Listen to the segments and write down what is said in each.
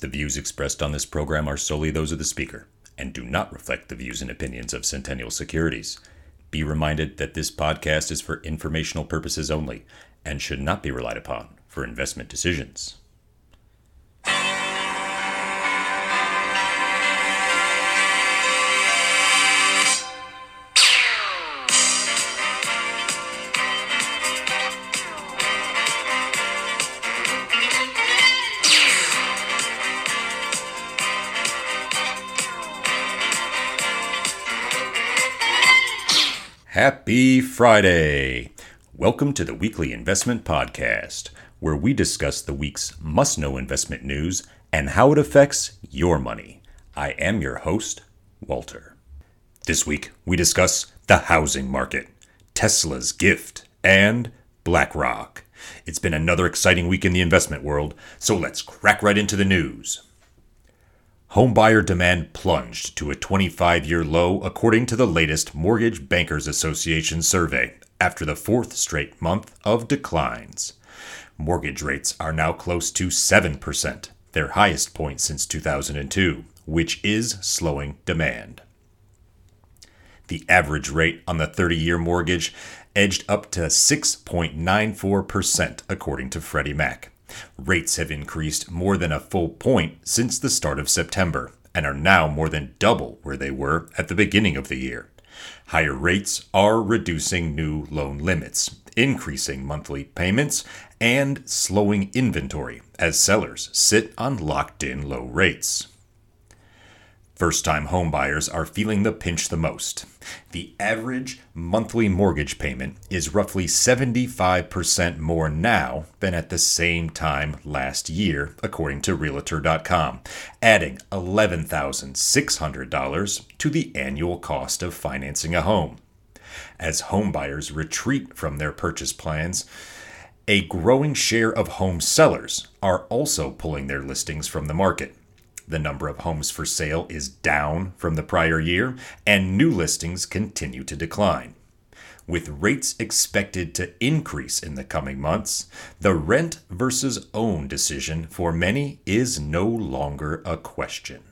The views expressed on this program are solely those of the speaker and do not reflect the views and opinions of Centennial Securities. Be reminded that this podcast is for informational purposes only and should not be relied upon for investment decisions. Happy Friday! Welcome to the weekly investment podcast, where we discuss the week's must know investment news and how it affects your money. I am your host, Walter. This week, we discuss the housing market, Tesla's gift, and BlackRock. It's been another exciting week in the investment world, so let's crack right into the news. Homebuyer demand plunged to a 25 year low according to the latest Mortgage Bankers Association survey after the fourth straight month of declines. Mortgage rates are now close to 7%, their highest point since 2002, which is slowing demand. The average rate on the 30 year mortgage edged up to 6.94%, according to Freddie Mac. Rates have increased more than a full point since the start of September and are now more than double where they were at the beginning of the year. Higher rates are reducing new loan limits, increasing monthly payments, and slowing inventory as sellers sit on locked in low rates. First time homebuyers are feeling the pinch the most. The average monthly mortgage payment is roughly 75% more now than at the same time last year, according to Realtor.com, adding $11,600 to the annual cost of financing a home. As homebuyers retreat from their purchase plans, a growing share of home sellers are also pulling their listings from the market. The number of homes for sale is down from the prior year, and new listings continue to decline. With rates expected to increase in the coming months, the rent versus own decision for many is no longer a question.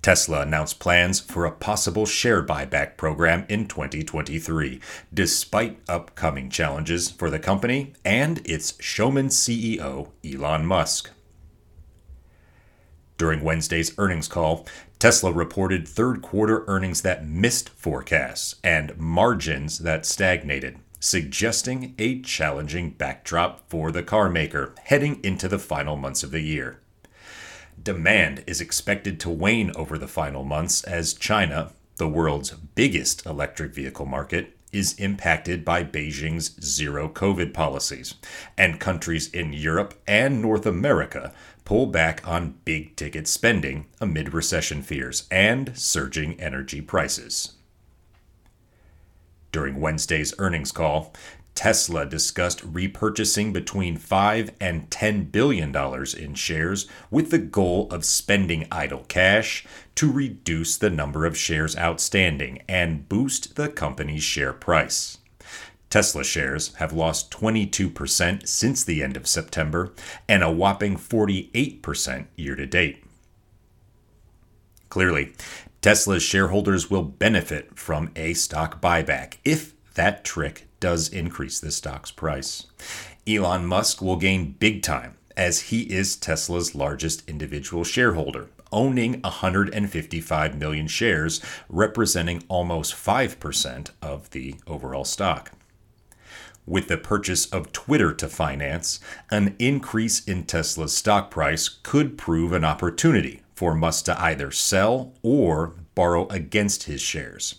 Tesla announced plans for a possible share buyback program in 2023, despite upcoming challenges for the company and its showman CEO, Elon Musk. During Wednesday's earnings call, Tesla reported third quarter earnings that missed forecasts and margins that stagnated, suggesting a challenging backdrop for the carmaker heading into the final months of the year. Demand is expected to wane over the final months as China, the world's biggest electric vehicle market, is impacted by Beijing's zero COVID policies, and countries in Europe and North America pull back on big ticket spending amid recession fears and surging energy prices. During Wednesday's earnings call, Tesla discussed repurchasing between 5 and 10 billion dollars in shares with the goal of spending idle cash to reduce the number of shares outstanding and boost the company's share price. Tesla shares have lost 22% since the end of September and a whopping 48% year to date. Clearly, Tesla's shareholders will benefit from a stock buyback if that trick does increase the stock's price. Elon Musk will gain big time as he is Tesla's largest individual shareholder, owning 155 million shares, representing almost 5% of the overall stock. With the purchase of Twitter to finance, an increase in Tesla's stock price could prove an opportunity for Musk to either sell or borrow against his shares.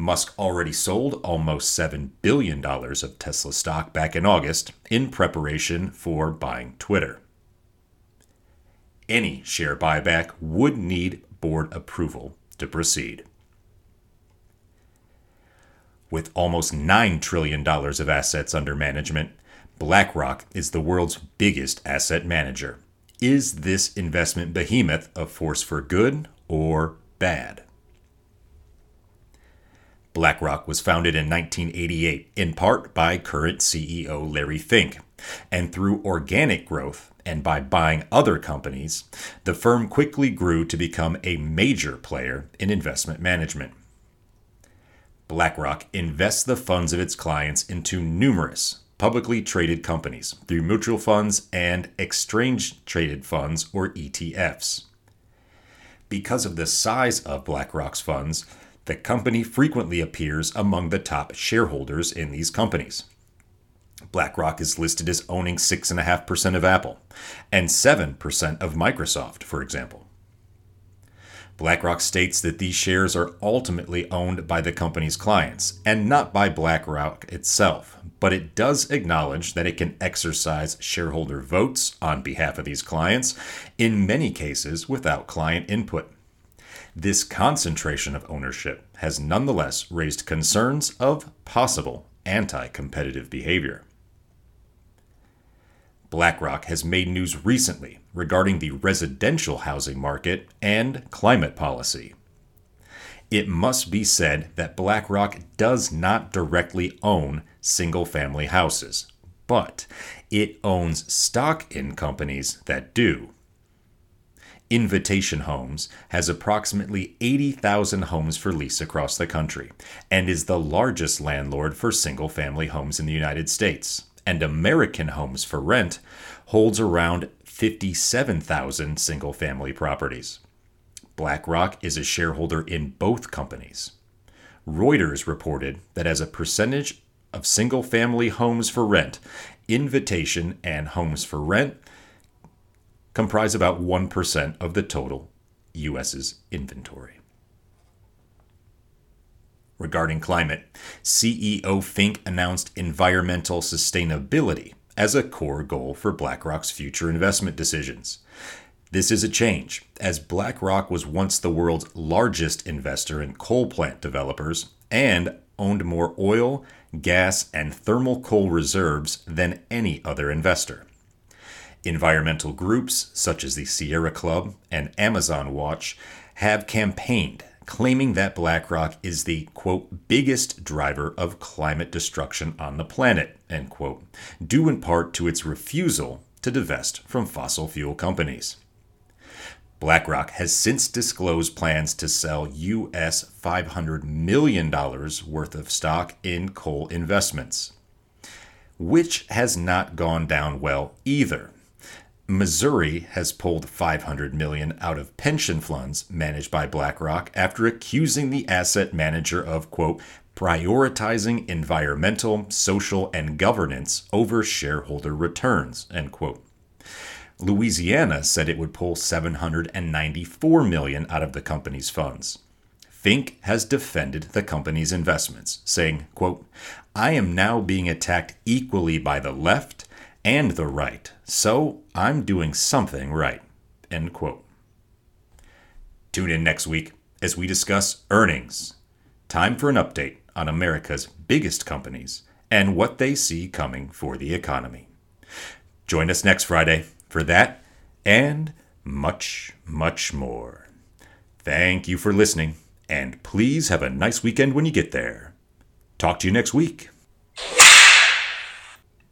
Musk already sold almost $7 billion of Tesla stock back in August in preparation for buying Twitter. Any share buyback would need board approval to proceed. With almost $9 trillion of assets under management, BlackRock is the world's biggest asset manager. Is this investment behemoth a force for good or bad? BlackRock was founded in 1988 in part by current CEO Larry Fink And through organic growth and by buying other companies, the firm quickly grew to become a major player in investment management. BlackRock invests the funds of its clients into numerous publicly traded companies through mutual funds and exchange traded funds or ETFs. Because of the size of BlackRock's funds, the company frequently appears among the top shareholders in these companies. BlackRock is listed as owning 6.5% of Apple and 7% of Microsoft, for example. BlackRock states that these shares are ultimately owned by the company's clients and not by BlackRock itself, but it does acknowledge that it can exercise shareholder votes on behalf of these clients, in many cases without client input. This concentration of ownership has nonetheless raised concerns of possible anti competitive behavior. BlackRock has made news recently regarding the residential housing market and climate policy. It must be said that BlackRock does not directly own single family houses, but it owns stock in companies that do. Invitation Homes has approximately 80,000 homes for lease across the country and is the largest landlord for single family homes in the United States. And American Homes for Rent holds around 57,000 single family properties. BlackRock is a shareholder in both companies. Reuters reported that as a percentage of single family homes for rent, Invitation and Homes for Rent comprise about 1% of the total US's inventory. Regarding climate, CEO Fink announced environmental sustainability as a core goal for BlackRock's future investment decisions. This is a change, as BlackRock was once the world's largest investor in coal plant developers and owned more oil, gas, and thermal coal reserves than any other investor. Environmental groups such as the Sierra Club and Amazon Watch have campaigned claiming that BlackRock is the quote biggest driver of climate destruction on the planet end quote due in part to its refusal to divest from fossil fuel companies. BlackRock has since disclosed plans to sell US $500 million worth of stock in coal investments, which has not gone down well either. Missouri has pulled 500 million out of pension funds managed by BlackRock after accusing the asset manager of quote prioritizing environmental, social, and governance over shareholder returns end quote. Louisiana said it would pull 794 million out of the company's funds. Fink has defended the company's investments, saying, quote, I am now being attacked equally by the left and the right, so I'm doing something right. End quote. Tune in next week as we discuss earnings. Time for an update on America's biggest companies and what they see coming for the economy. Join us next Friday for that and much, much more. Thank you for listening, and please have a nice weekend when you get there. Talk to you next week.